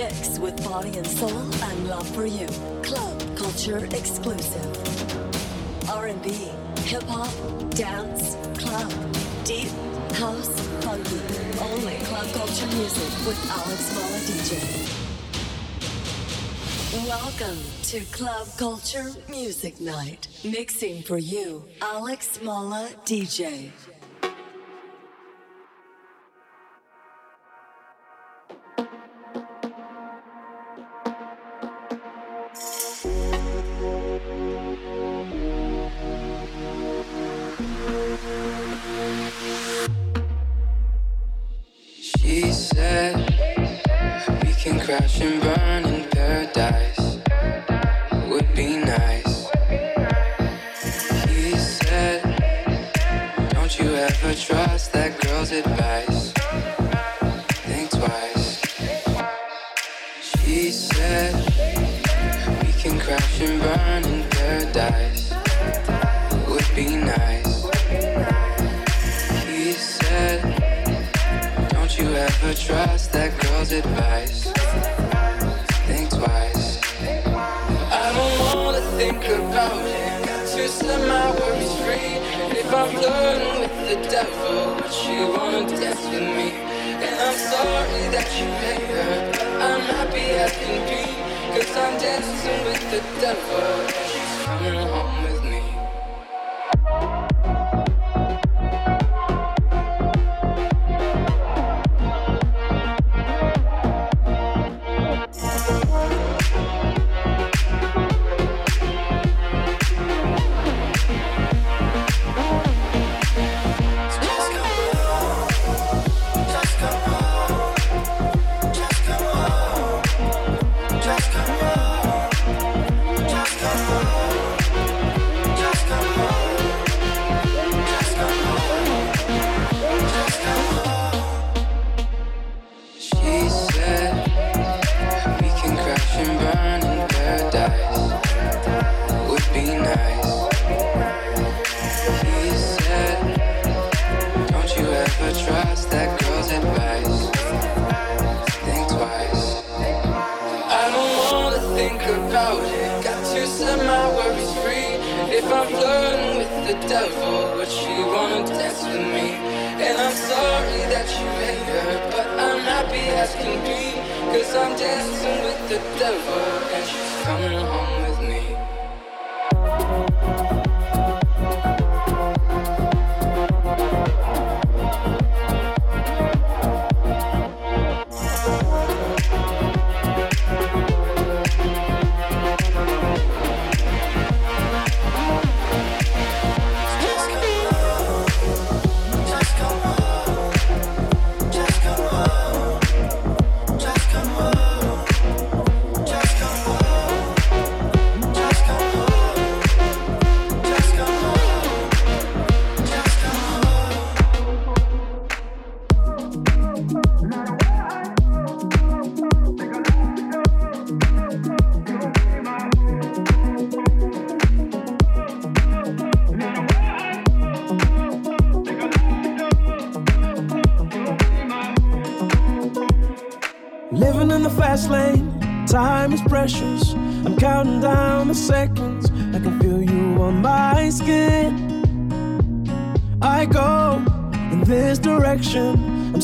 mix with body and soul and love for you. Club culture exclusive. R&B, hip hop, dance, club, deep, house, funky. Only club culture music with Alex Molla DJ. Welcome to Club Culture Music Night. Mixing for you, Alex Molla DJ. Crash and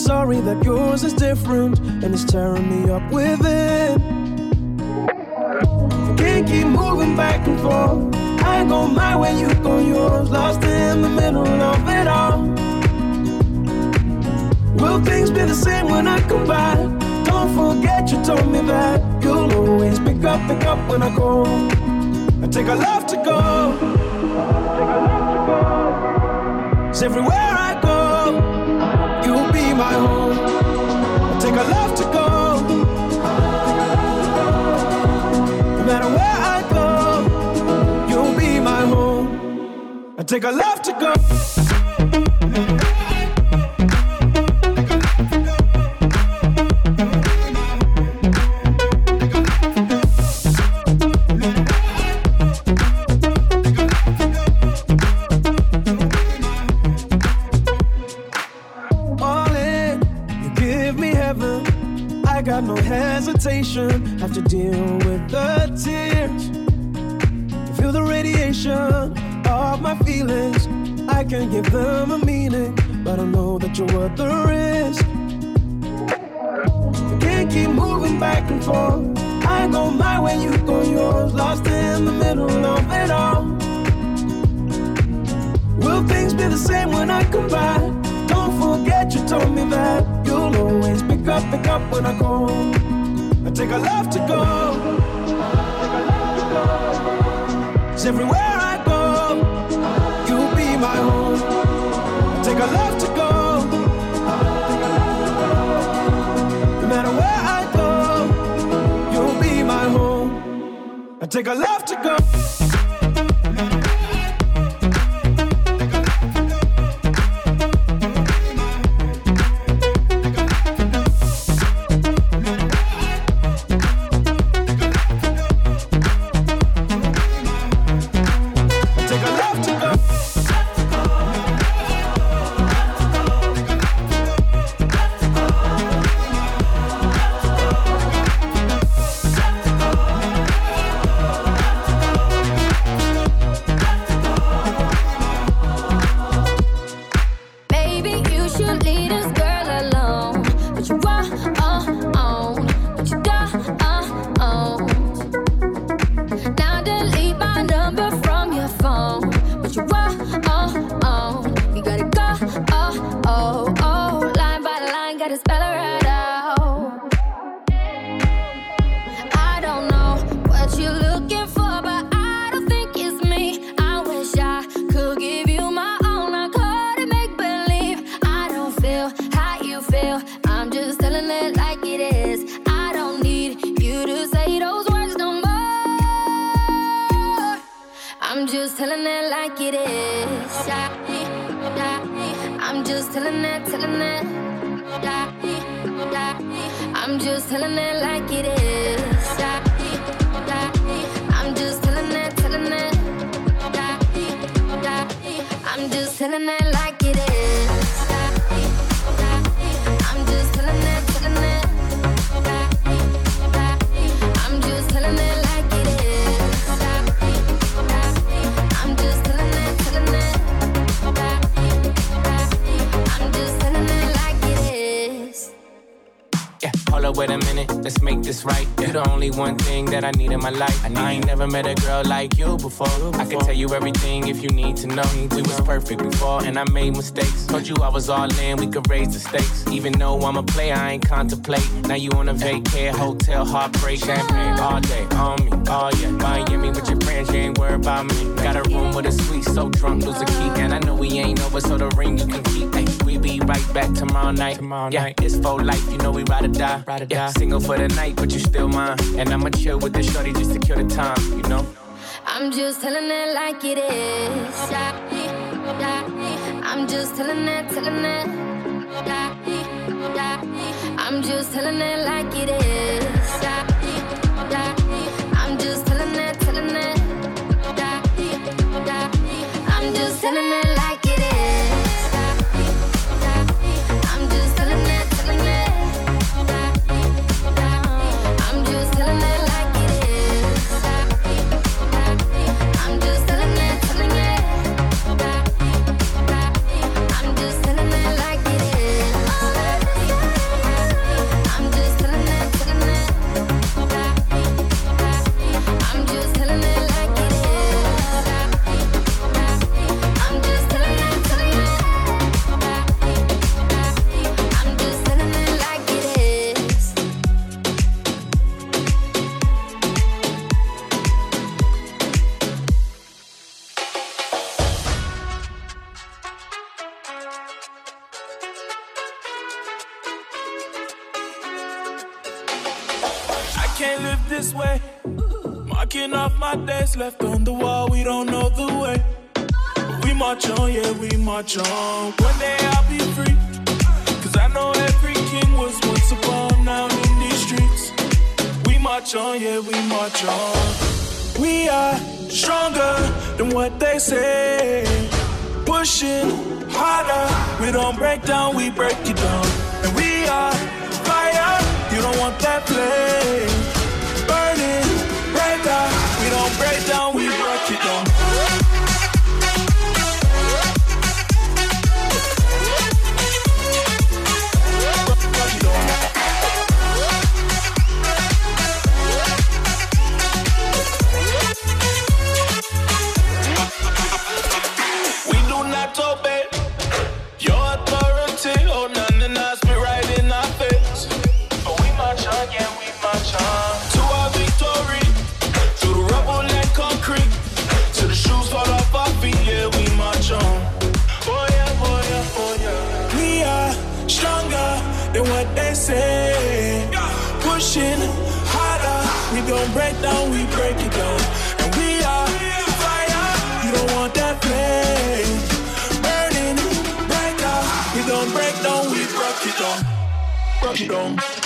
sorry that yours is different and it's tearing me up within. Can't keep moving back and forth. I go my way, you go yours. Lost in the middle of it all. Will things be the same when I come back? Don't forget you told me that you'll always pick up, pick up when I call. I take a love to go. It's everywhere Take to go. No matter where I go, you'll be my home. Take a left to go. sensation. Have to deal with the tears. Feel the radiation of my feelings. I can give them a meaning, but I know that you're worth the risk. I can't keep moving back and forth. I go my way, you go yours. Lost in the middle of it all. Will things be the same when I come back? Don't forget you told me that you'll always pick up, pick up when I call. I take a love to go. Cause everywhere I go, you'll be my home. I take a love to go. No matter where I go, you'll be my home. I take a love to go. Never met a girl like you before. I can tell you everything if you need to know. We was perfect before, and I made mistakes. Told you I was all in, we could raise the stakes. Even though I'm a player, I ain't contemplate. Now you on a vacay, hotel, heartbreak, champagne all day on me. Oh yeah, Miami with your friends, you ain't worried about me. Got a room with a suite, so drunk, lose a key, and I know we ain't over, so the ring you can keep. Ay, we be right back tomorrow night. Tomorrow yeah, night. it's for life, you know we ride or die. Ride or yeah, die. Single for the night, but you still mine. And I'ma chill with the shorty just to kill the time, you know. I'm just telling it like it is. I'm just telling it, telling it. I'm just telling it like it is. than what they say. Pushing harder, we don't break down, we break it down. And we are fire, you don't want that play. say, pushing harder. We gon' break down, we break it down, and we are fire. You don't want that flame burning, break out. We gon' break down, we break it down, break it down.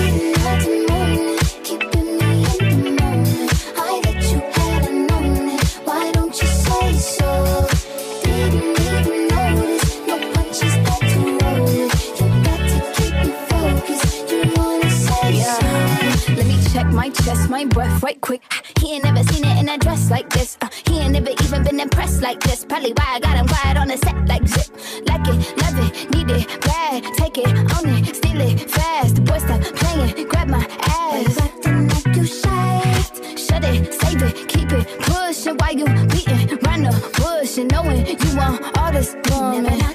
like this. Probably why I got him quiet on the set like zip. Like it, love it, need it, bad. Take it, own it, steal it fast. The boy stop playing, grab my ass. Acting like you shy. Shut it, save it, keep it, push Why while you beating round the bush and knowing you want all this woman.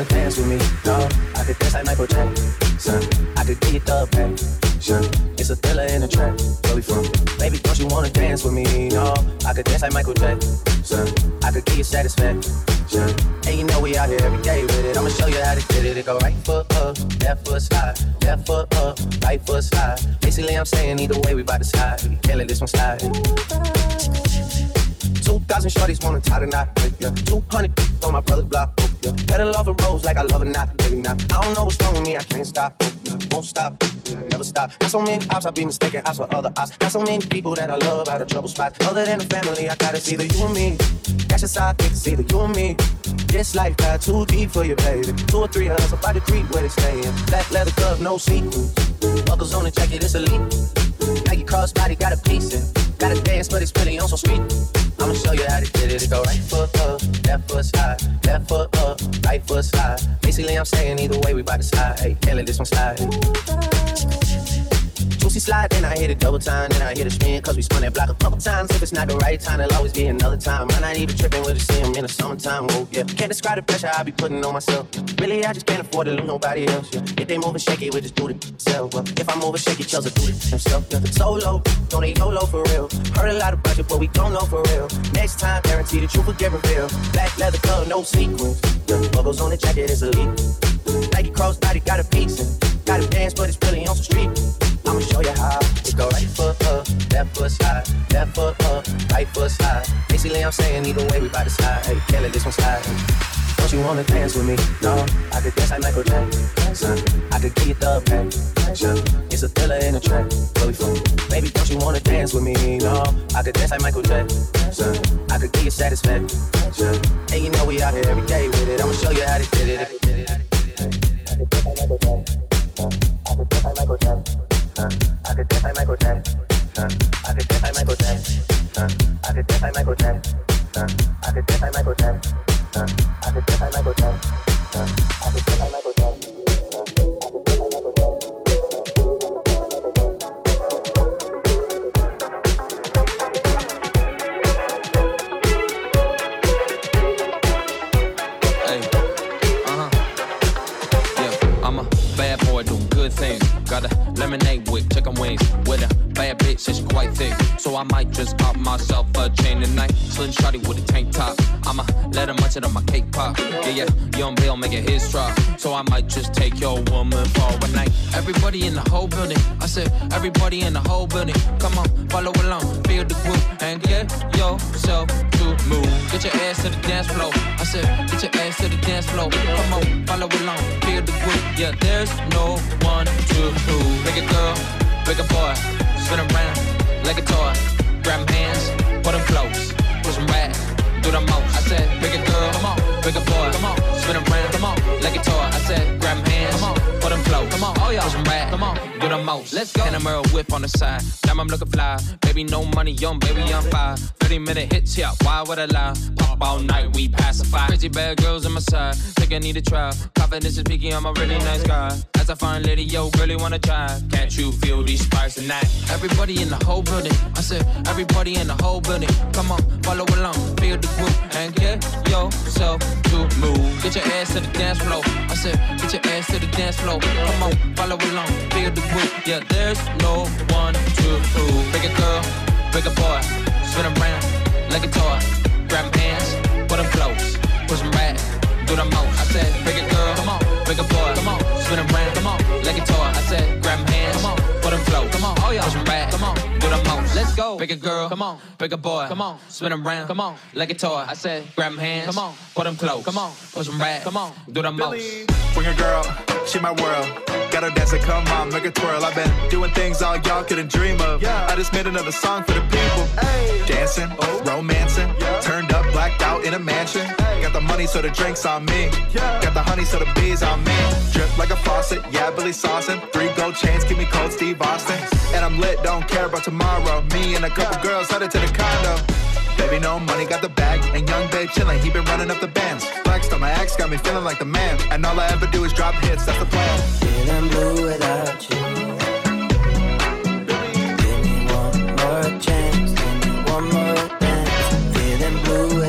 Wanna dance with me? Got so many ops, I be mistaken ops for other ops. Got so many people that I love out of trouble spots. Other than the family, I gotta see either you and me. Cash aside, it's either you and me. This life got too deep for you, baby. Two or three of us about to creep where they staying. Black leather glove, no sequins. Buckles on the jacket, it's elite. Nike crossbody, got a piece in. Got to dance, but it's really on some street. I'ma show you how to get it. It go right foot up, left foot slide, left foot up, right foot slide. Basically, I'm saying either way, we bout to slide. Hey, can't let this one slide. Juicy slide, then I hit it double time, then I hit a spin, cause we spun that block a couple times. If it's not the right time, there'll always be another time. I'm not even tripping with the sim in the summertime. Whoa, oh, yeah. Can't describe the pressure I be putting on myself. Really, I just can't afford to lose nobody else. Yeah. If they moving shaky, we just do it themselves. Well, if I'm moving shaky, Chelsea do it himself. Yeah. Solo, don't need YOLO for real. Heard a lot of budget, but we don't know for real. Next time, guarantee the truth will get revealed. Black leather glove, no sequins. Yeah. Buckles on the jacket is elite. Nike crossbody got a piece. Got a dance, but it's really on some street. I'ma show you how. It go right foot up, left foot slide, left foot up, right foot slide. Basically, I'm saying either way, we bout to slide. Hey, can't let this one slide. Don't you wanna dance with me? No, I could dance like Michael Jackson. I could give you the passion. It's a thriller in a track. Where we from? Baby, don't you wanna dance with me? No, I could dance like Michael Jackson. I could give you satisfaction. Hey, you know we out here every day with it. I'ma show you how to get it. Lemonade with chicken wings. With a bad bitch, she quite thick. I might just pop myself a chain tonight. Slim shotty with a tank top. I'ma let her munch it on my cake pop. Yeah, yeah, young Bill make it his drop. So I might just take your woman for a night. Everybody in the whole building. I said, everybody in the whole building. Come on, follow along, feel the groove, and get yourself to move. Get your ass to the dance floor. I said, get your ass to the dance floor. Come on, follow along, feel the groove. Yeah, there's no one to prove. Big a girl, big a boy, spin around like a toy. Grab hands, put 'em close, push 'em back, do the most. I said, big a girl, come on, big a boy, come on, spin around, come on, like a toy. I said, grab hands, come on, 'em close, come on, oh yeah, 'em back, come on, do the most. Let's go. And a mirror whip on the side, now I'm looking fly. Baby, no money, young baby, I'm fine. 30 minute hits, yeah, why would I lie? Pop all night, we pacify. Crazy bad girls on my side, think I need a try. Confidence is peaking, I'm a really nice guy. As I find lady, yo, really wanna try. Can't you feel these sparks tonight? Everybody in the whole building, I said, everybody in the whole building. Come on, follow along, feel the groove, and get yourself to move. Get your ass to the dance floor. I said, get your ass to the dance floor. Come on, follow along, feel the groove. Yeah, there's no one to prove. Big a girl, big a boy, spin around like a toy. Grab hands, put 'em close, push 'em back, do the most. I said, big a girl, come on, big a boy, come on, spin around, hoe. Pick a girl, come on. Pick a boy, come on. Spin them round, come on. Like a toy, I said. Grab them hands, come on. Put them close, come on. Push them back, come on. Do the Billy. most. Bring a girl, she my world. Got her dancing, come on, make a twirl. I've been doing things all y'all couldn't dream of. Yeah. I just made another song for the people. Hey. Dancing, oh. romancing, yeah. turned up, blacked out in a mansion. Got the money, so the drinks on me. Yeah. Got the honey, so the bees on me. Drip like a faucet, yeah, Billy saucing. Three gold chains, give me cold Steve Austin. And I'm lit, don't care about tomorrow. Me and a couple girls headed to the condo. Baby, no money, got the bag, and young babe chillin', he been running up the bands. Flexed on my ex, got me feeling like the man, and all I ever do is drop hits, that's the plan. Feeling blue without you. Give me one more chance, give me one more dance. Feeling blue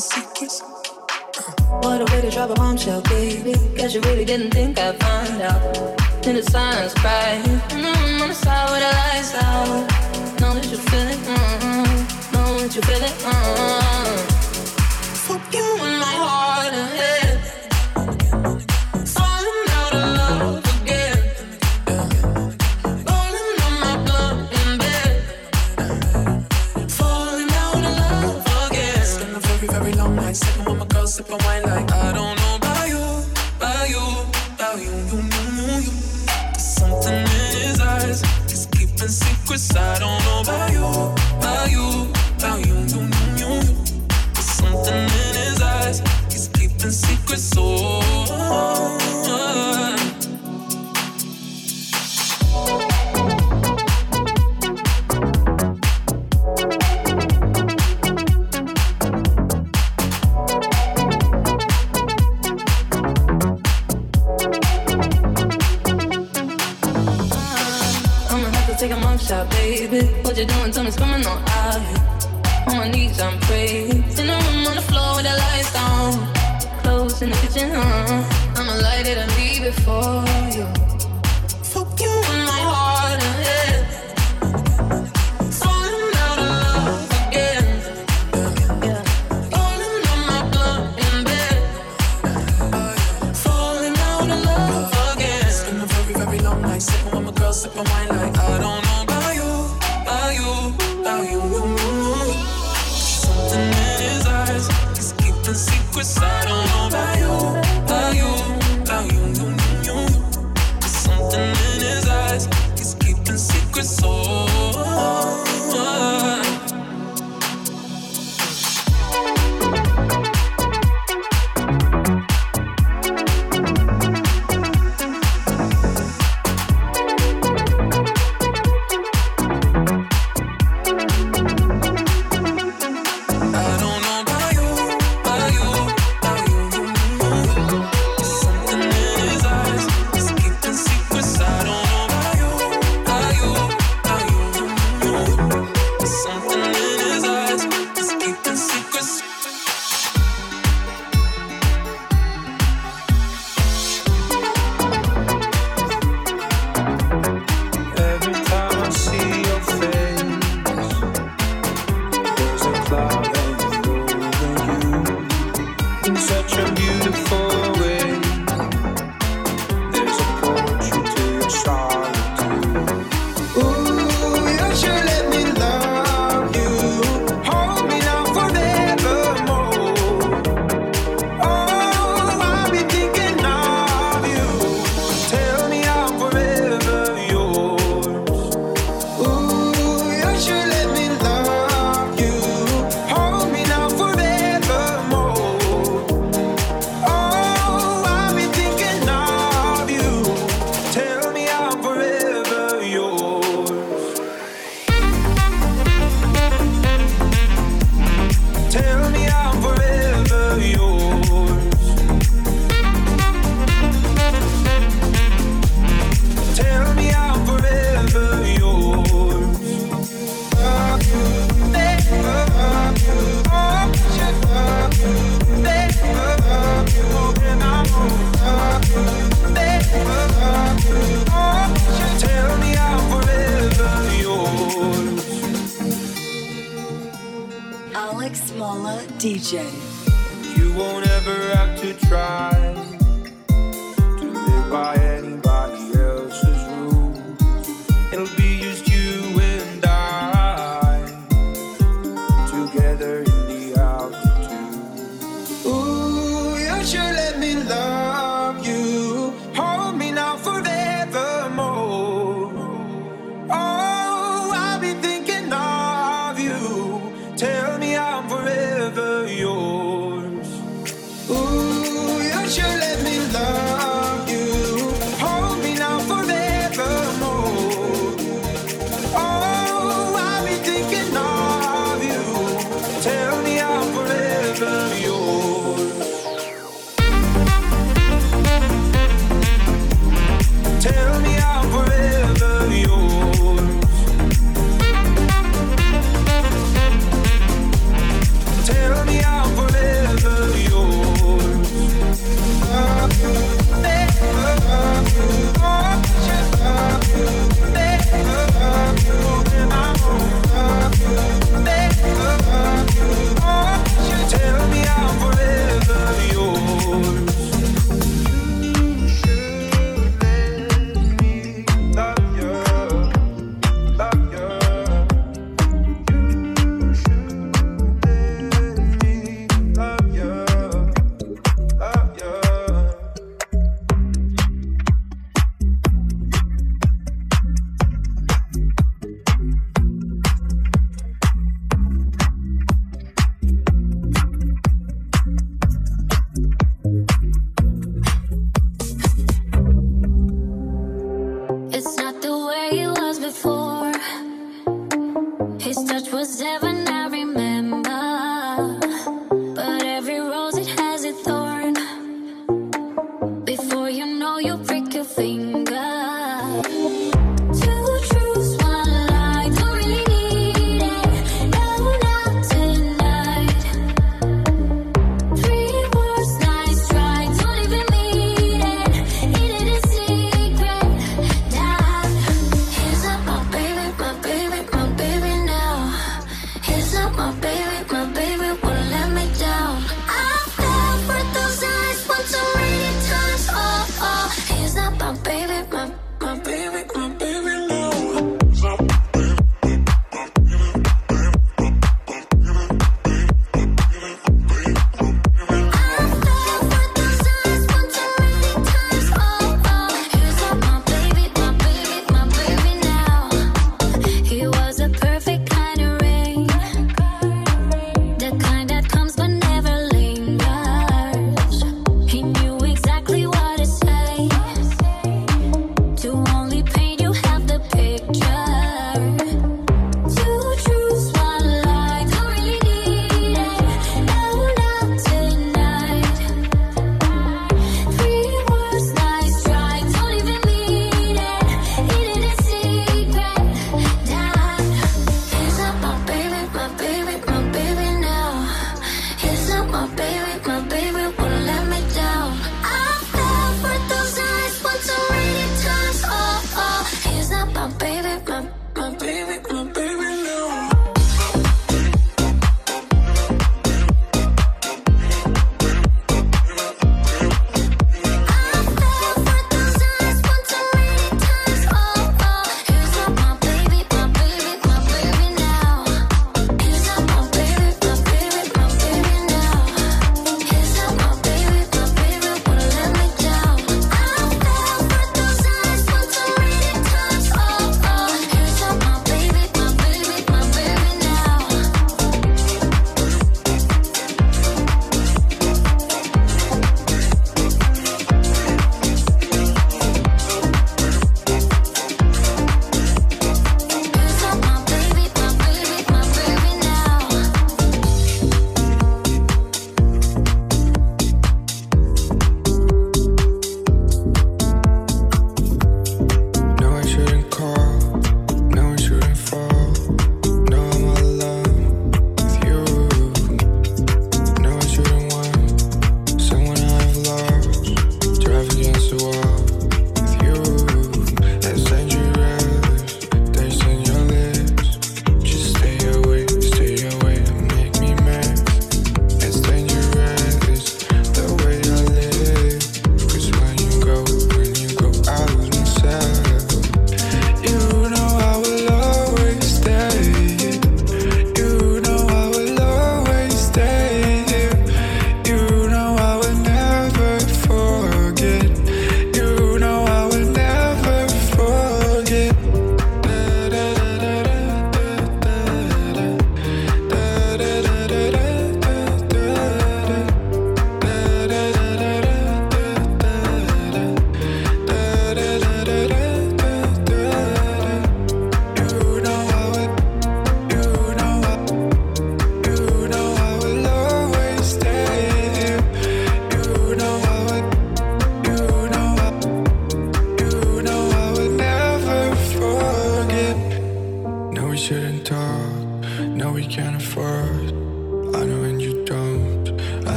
secrets. Uh, what a way to drop a bombshell, baby. Cause you really didn't think I'd find out. In the silence, cry. Mm-hmm, on the side where the lights out. Know that you feel it. Mm-hmm. Know that you feel it. Mm-hmm. Fuck you in my heart. 'Cause I don't know about you, about you, about you, you, you, you, you. There's something in his eyes, he's keeping secrets. So. stop, baby. What you doing? Tell me coming on out here. On my knees, I'm praying. In the room, on the floor with the lights on. Clothes in the kitchen, huh? I'ma light it and leave it for you.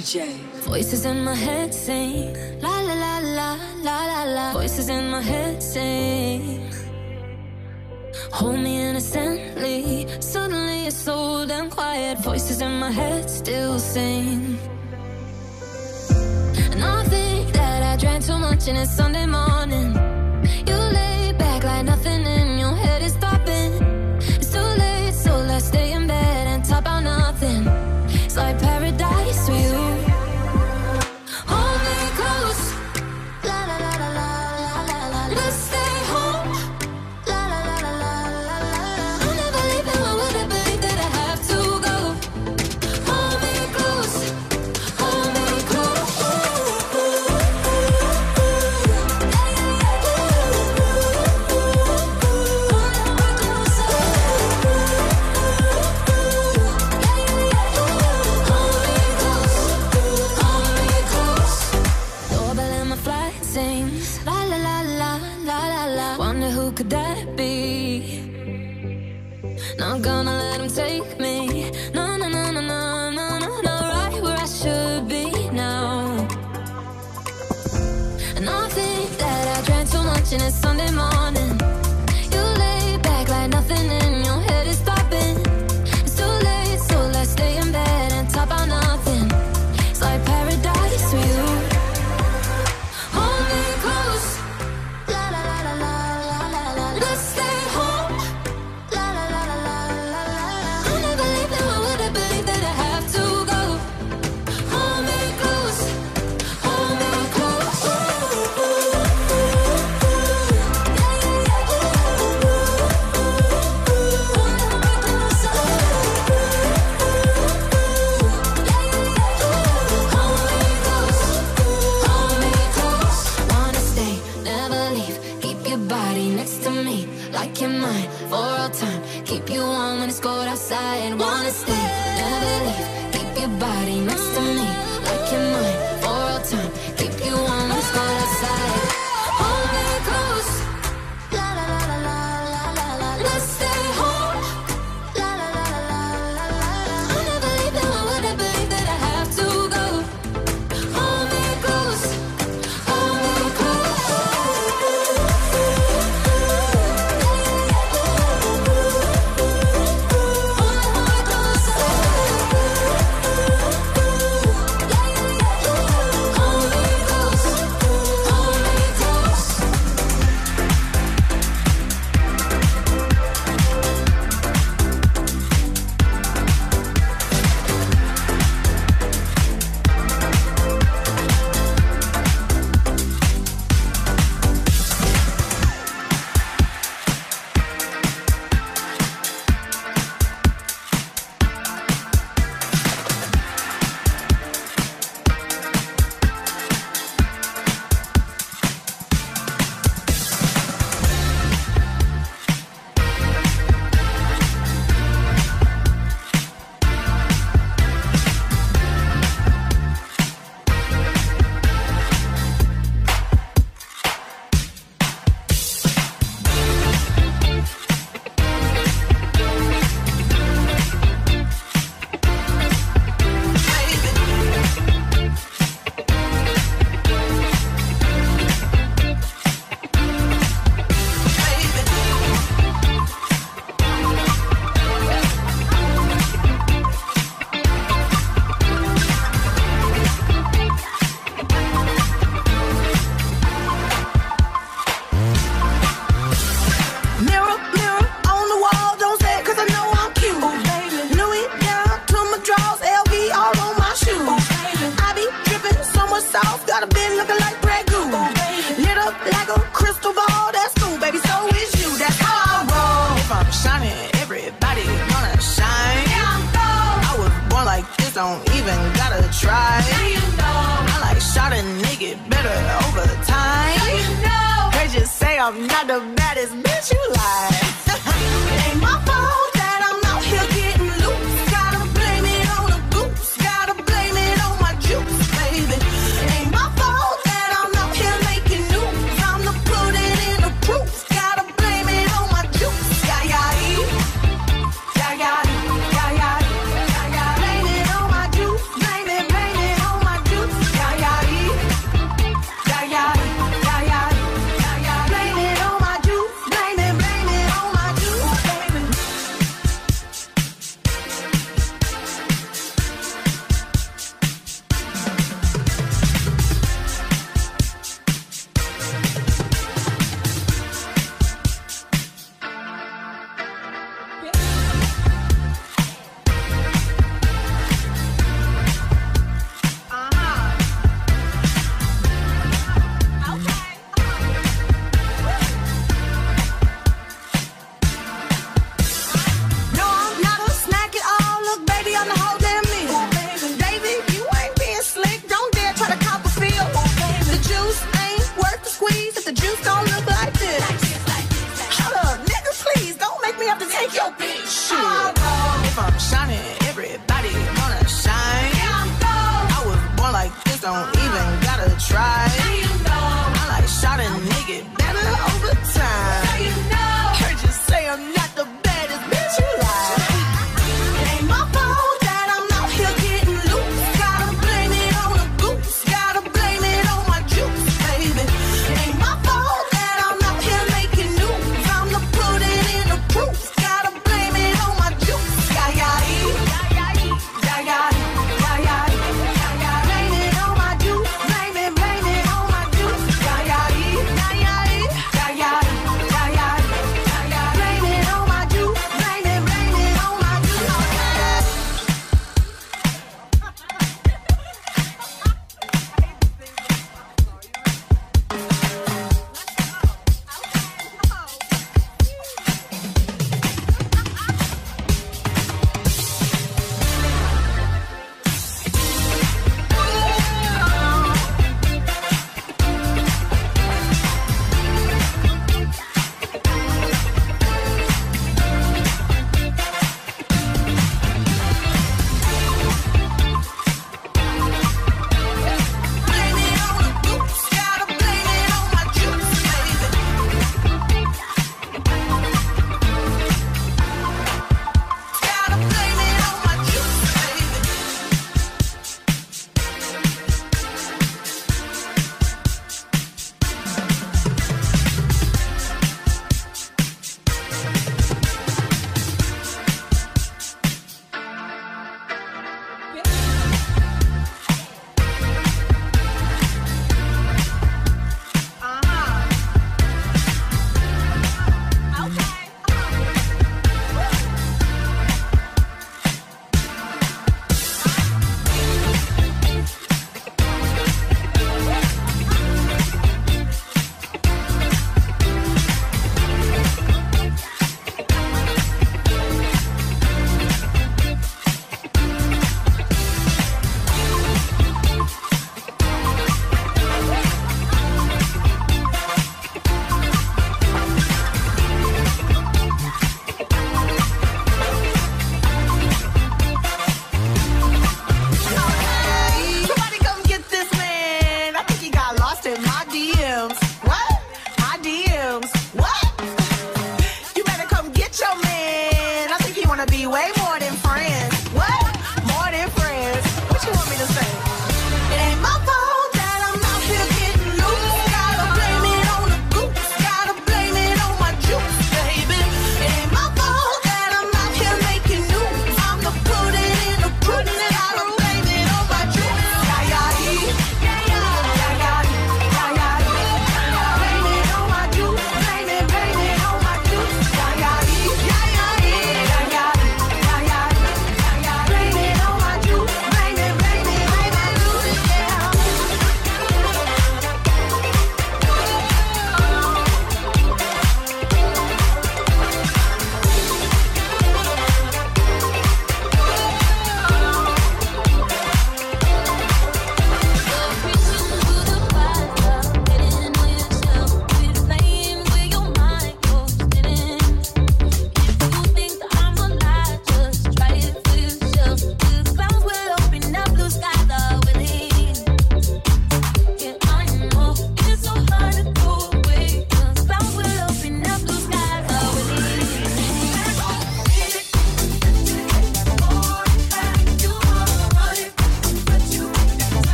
DJ. Voices in my head sing la la la la la la la. Voices in my head sing. Hold me innocently. Suddenly it's so damn quiet. Voices in my head still sing. And I think that I drank too much and it's Sunday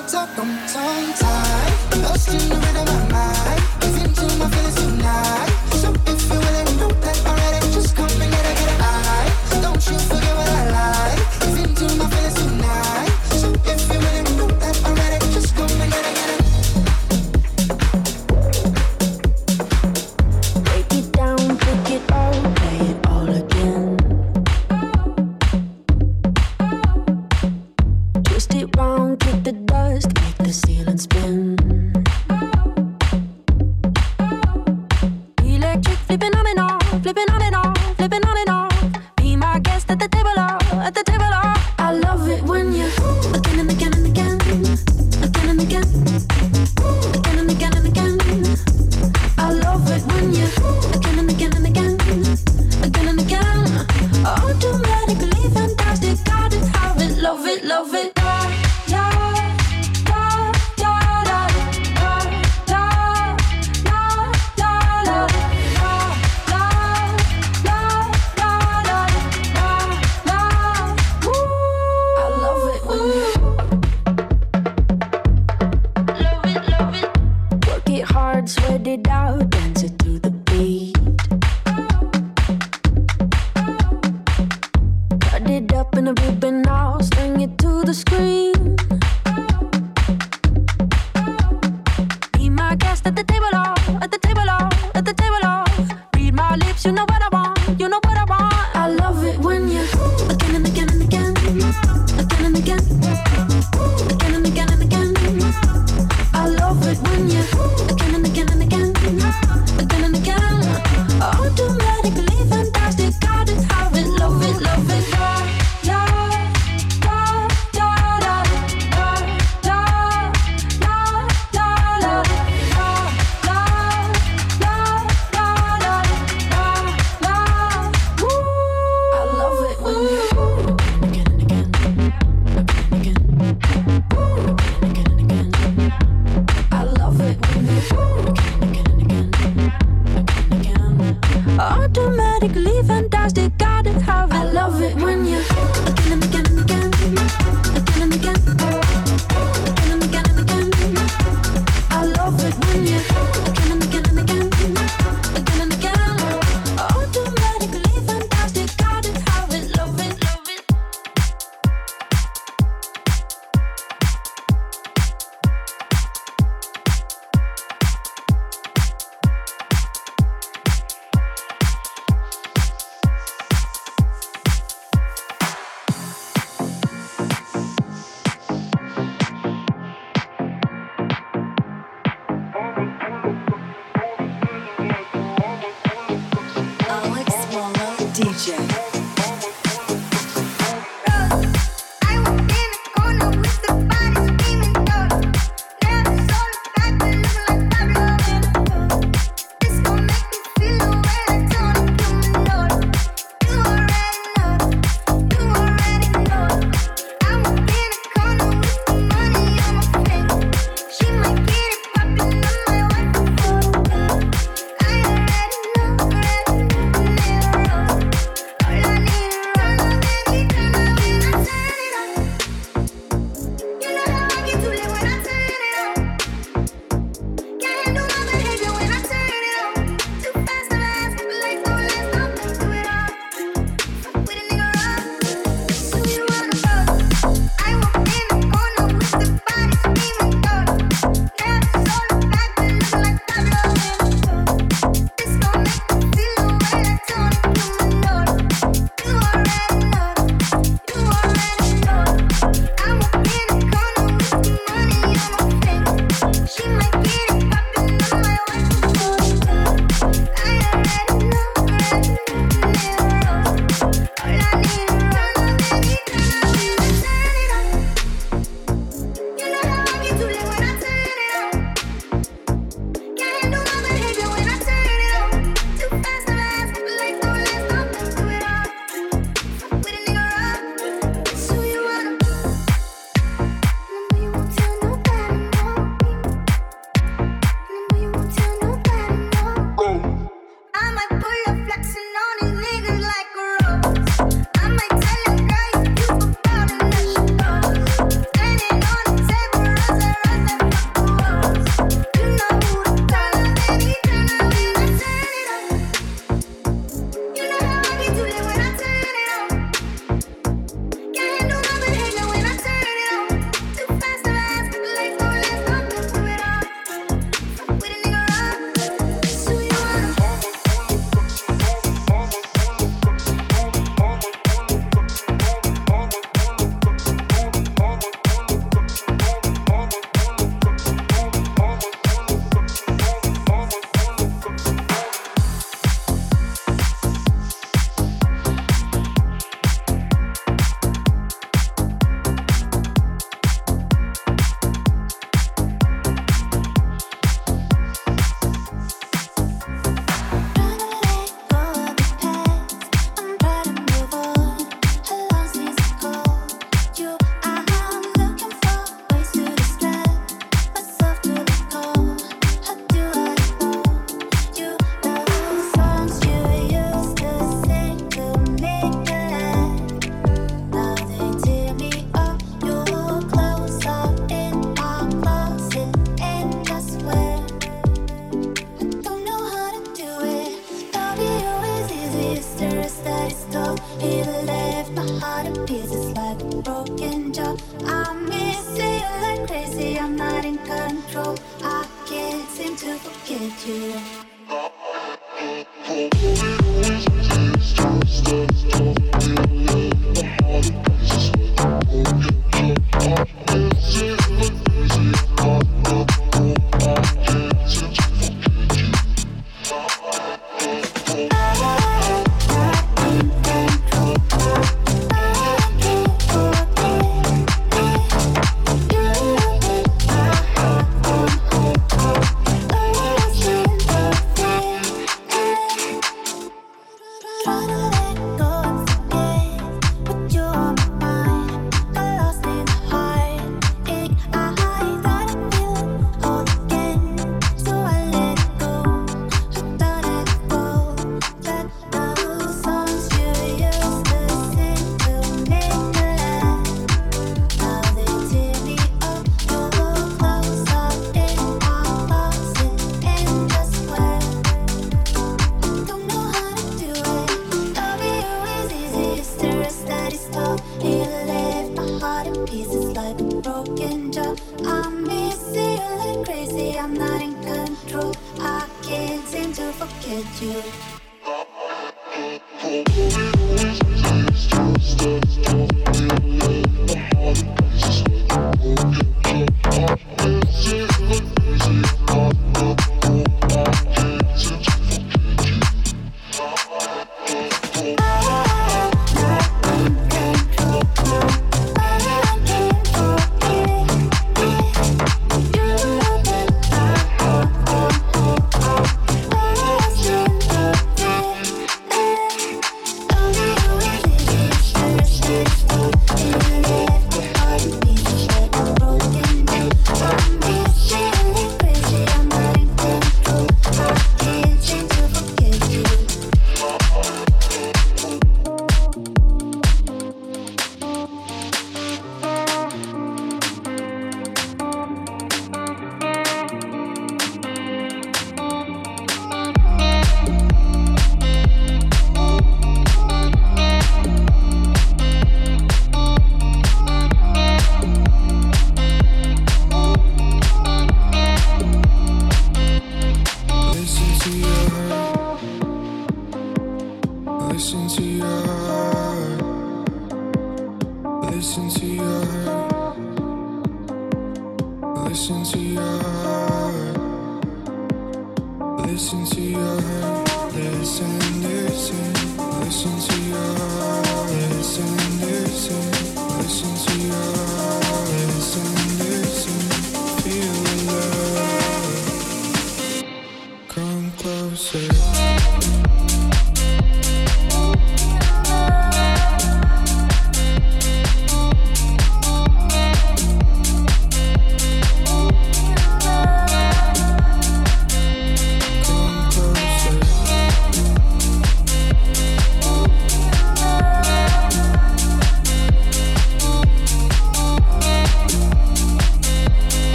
I'm tongue tied. Lost in the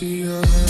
to your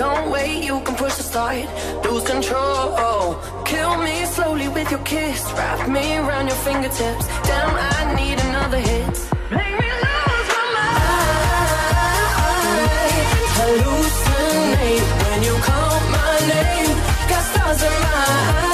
Don't wait, you can push the start. Lose control. Kill me slowly with your kiss. Wrap me around your fingertips. Damn, I need another hit. Make me lose my mind. Hallucinate when you call my name. Got stars in my eyes.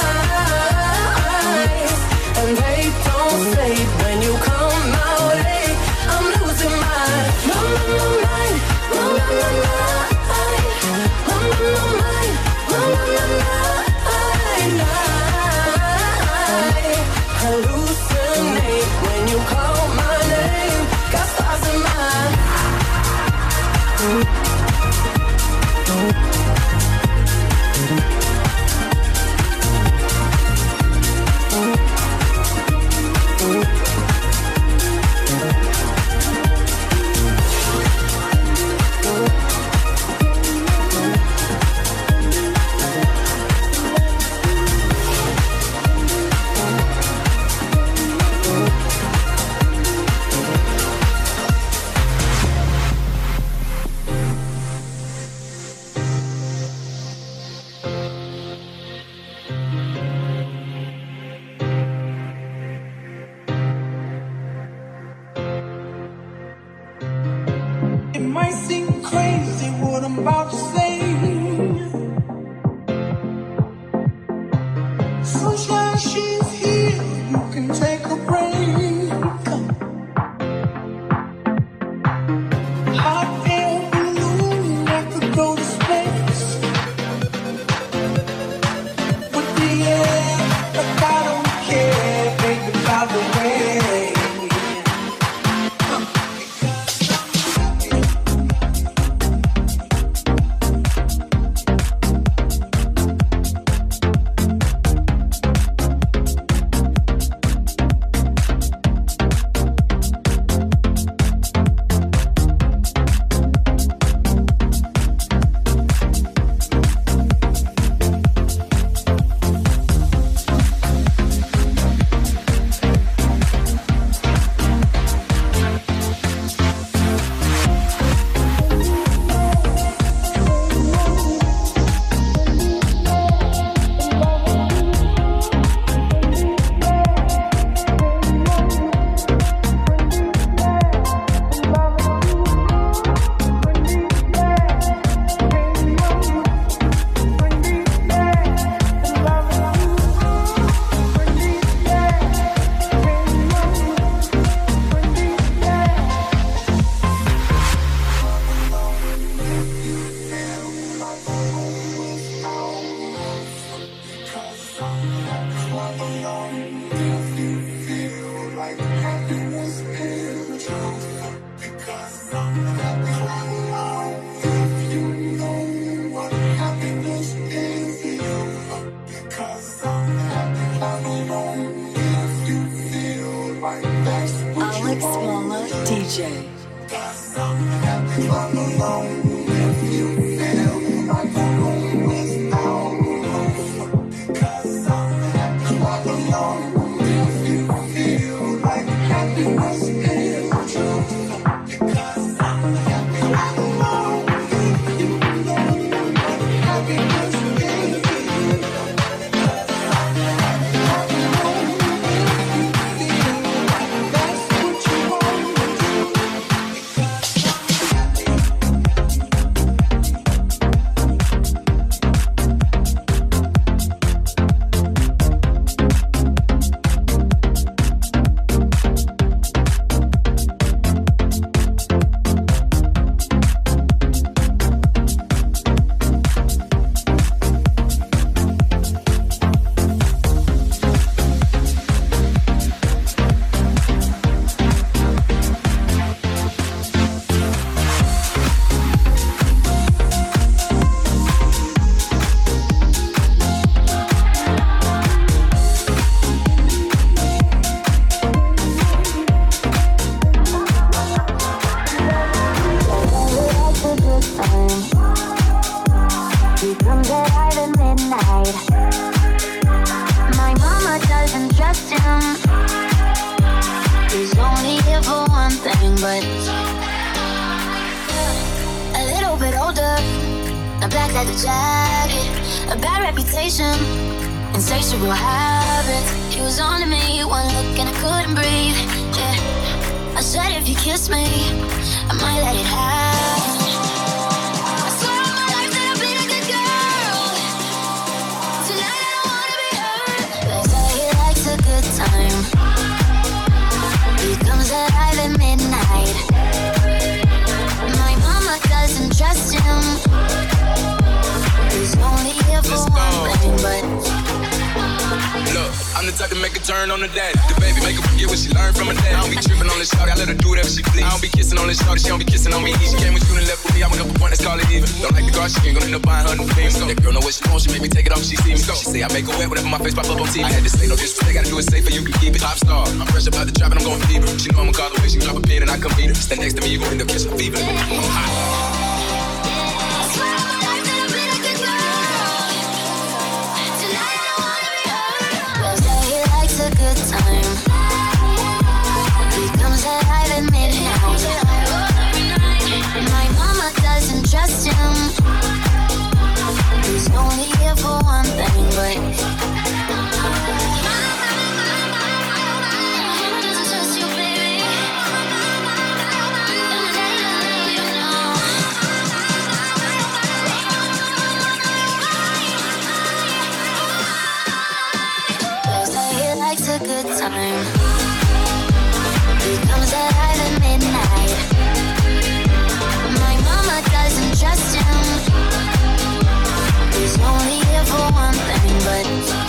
Reputation, insatiable habits. He was on to me, one look and I couldn't breathe. Yeah, I said if you kiss me, I might let it happen. I swear on my life that I've been a good girl. Tonight I don't wanna be hurt. They say he likes a good time. He comes alive at midnight. My mama doesn't trust him. He's only here for one thing, but Look, I'm the type to make a turn on the daddy. The baby make her forget what she learned from her dad. I don't be tripping on this shorty, I let her do whatever she please. I don't be kissing on this shorty, she don't be kissing on me. She came with you and left with me, I went up a point, let's call it even. Don't like the car, she ain't gonna end up buying her new things. That girl know what she wants, she make me take it off, she see me. She say I make her wet whenever my face pop up on TV. I had to say no disrespect, gotta do it safer, you can keep it. Top star, I'm fresh about the trap and I'm going fever. She know I'ma call the way she drop a pin and I come beat her. Stand next to me, you gon' end up catching a fever. I'm hot. At midnight. My mama doesn't trust him. He's only here for one thing, but for one thing, but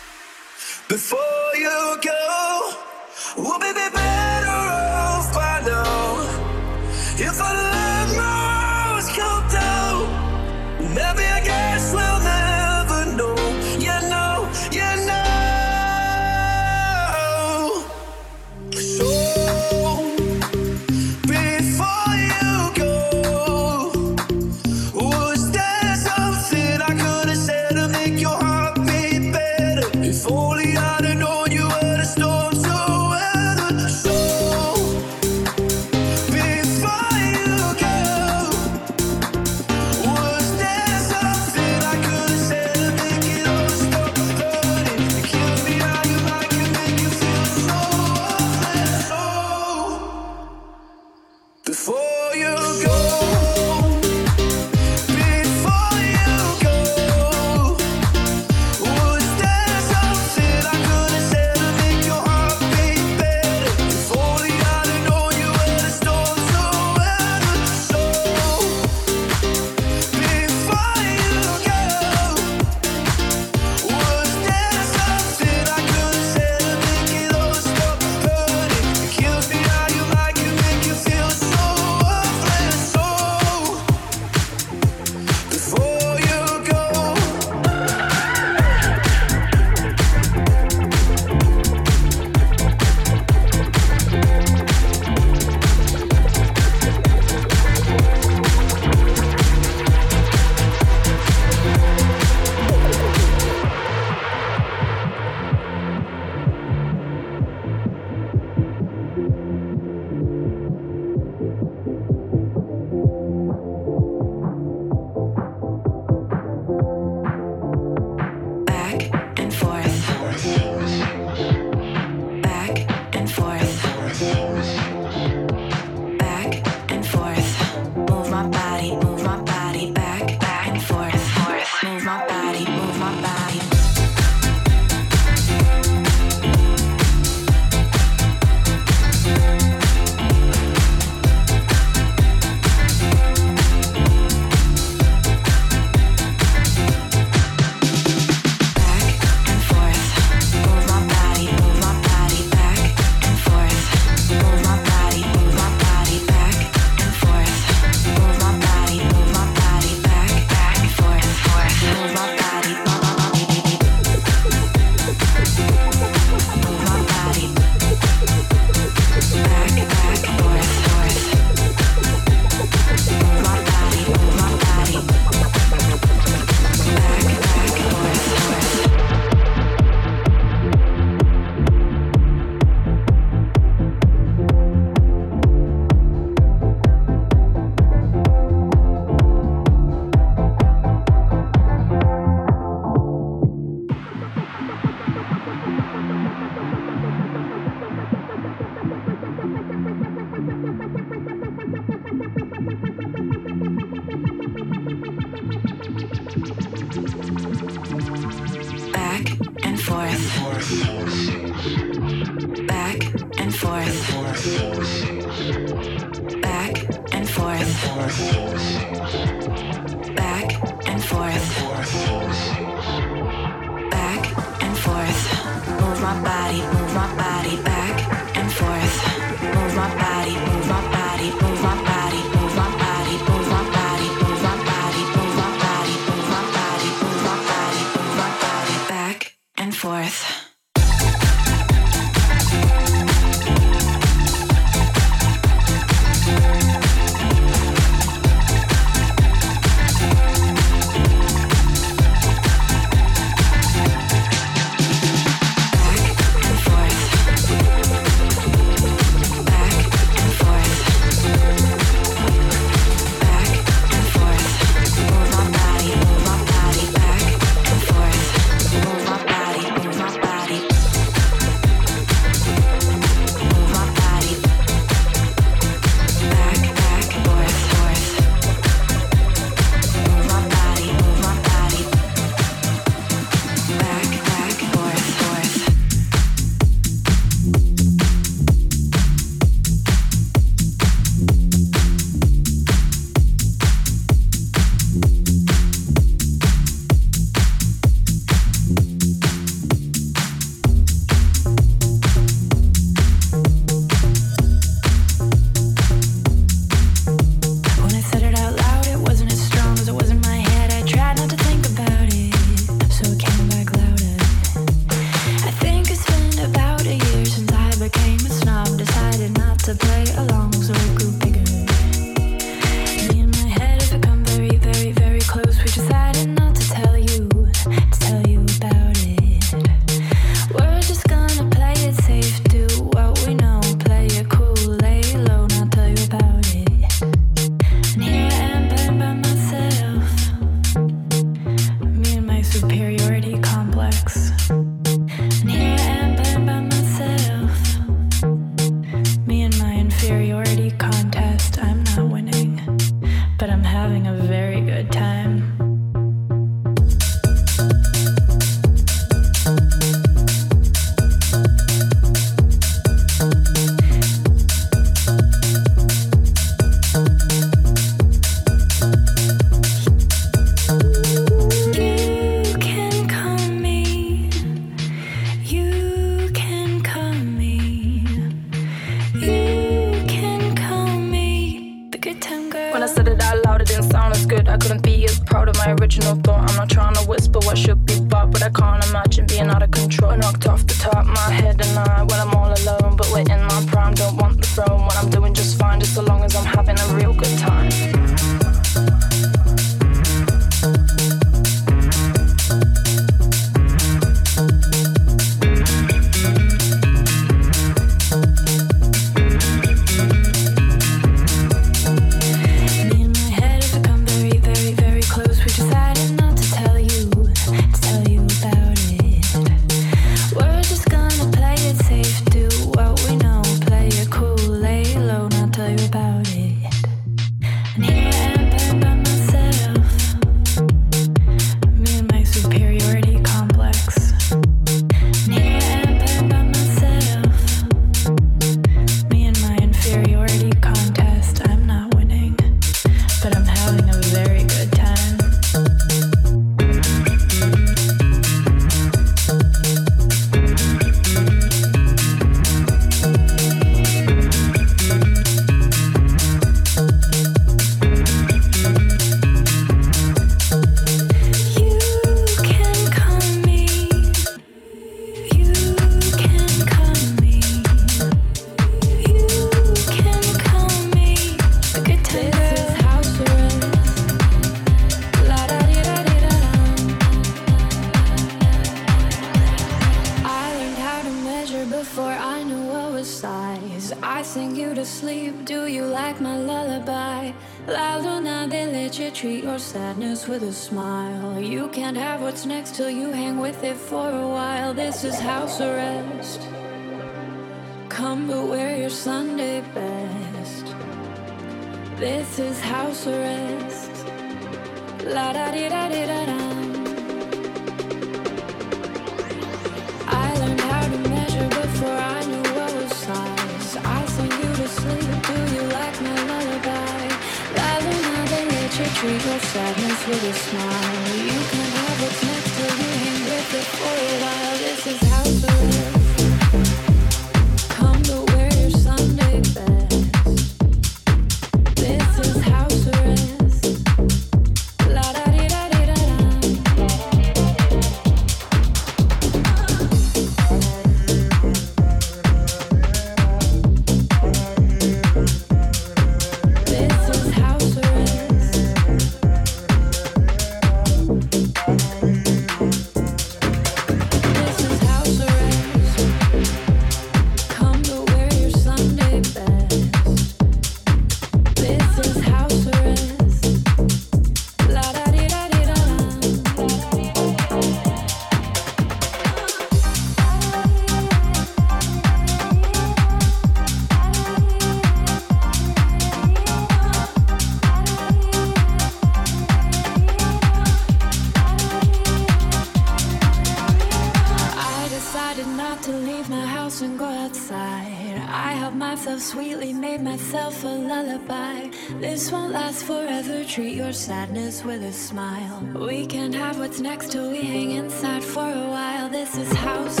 treat your sadness with a smile. We can have what's next till we hang inside for a while. This is house.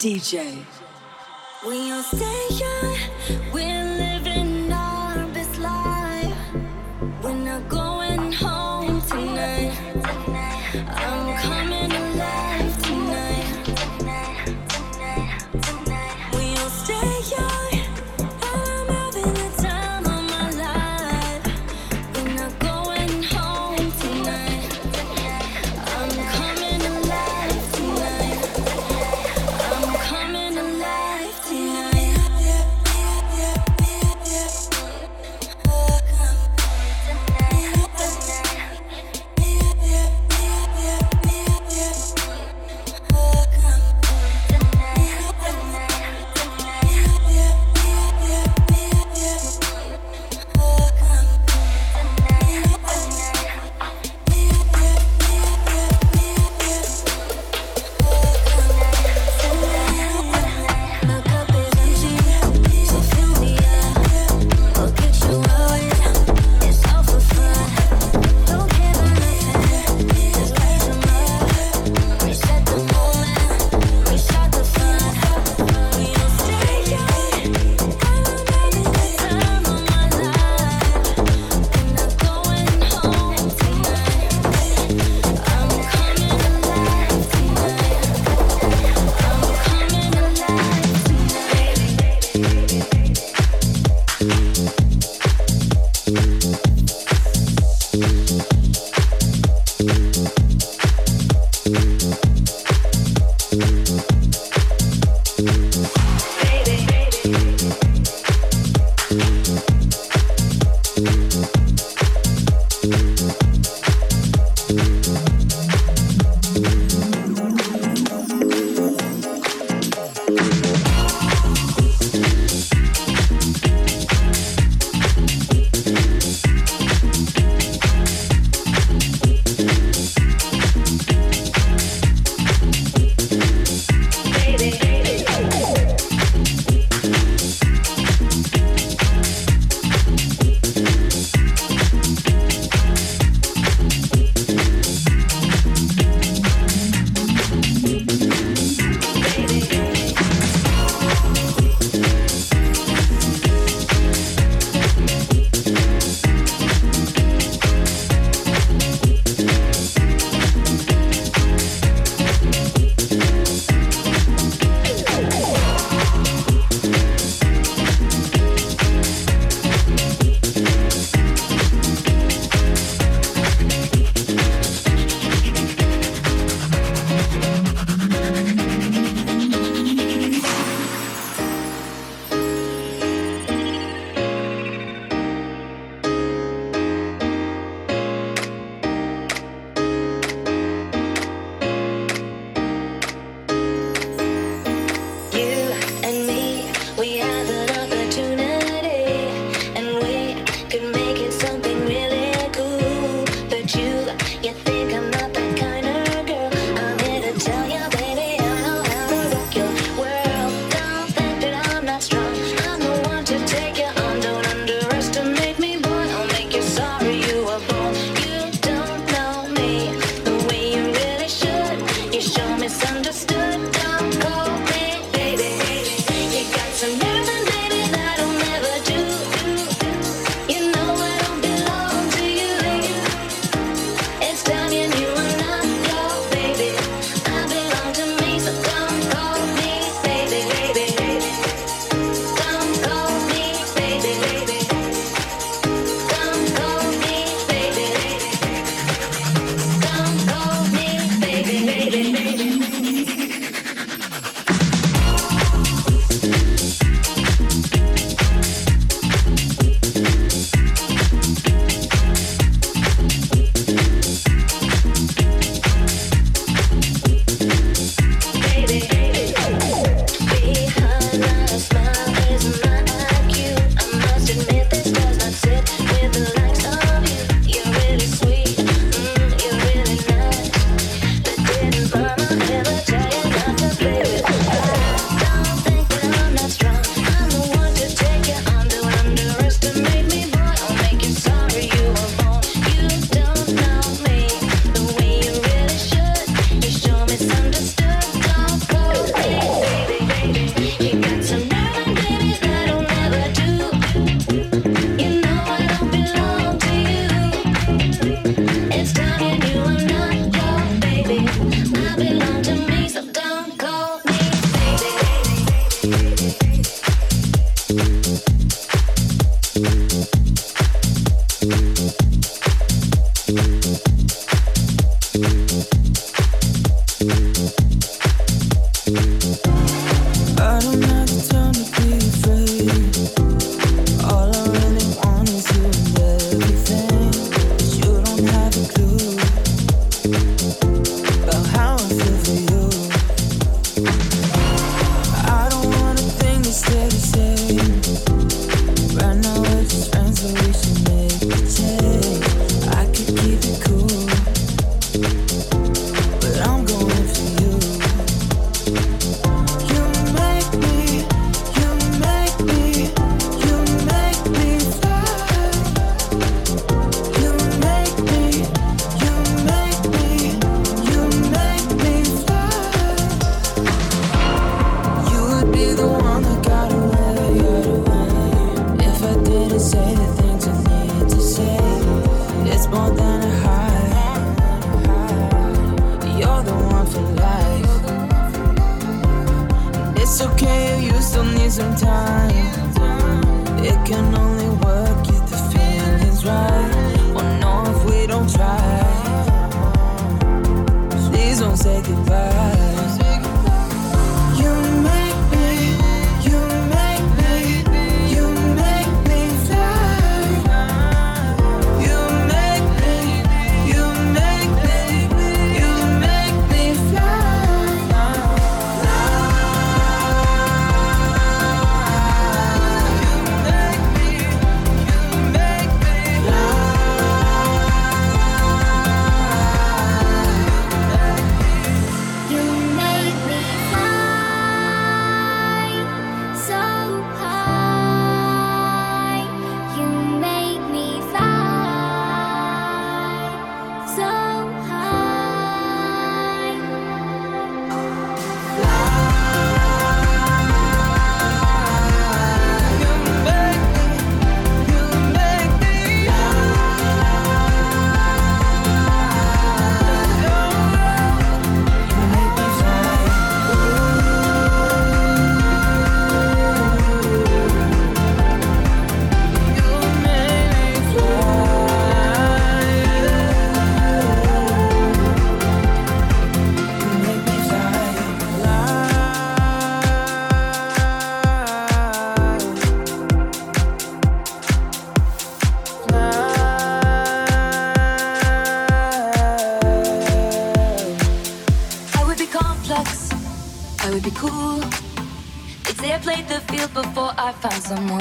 DJ.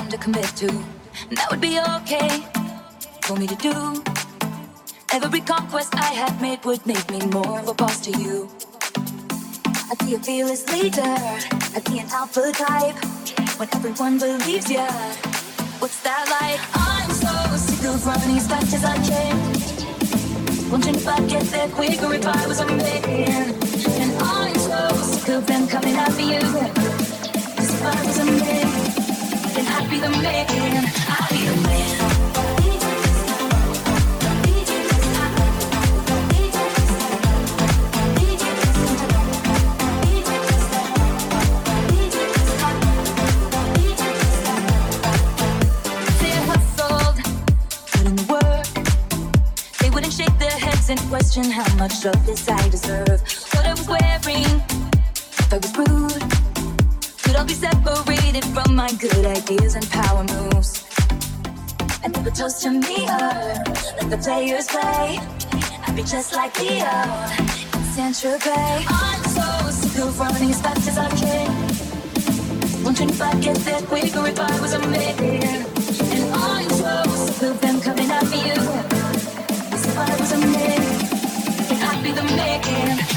to commit to. And that would be okay for me to do. Every conquest I had made would make me more of a boss to you. I'd be a fearless leader, I'd be an alpha type. When everyone believes ya, what's that like? I'm so sick of running as fast as I can. Wondering if I'd get there quicker if I was a man. And I'm so sick of them coming after you. I'll be the man. I'll be the man. players play. I'd be just like Leo in Central Bay. I'm so sick of running as fast as I can. Wondering if I get that quick or if I was a man. And I'm so sick of them coming after you. If I was a man, I'd be the making.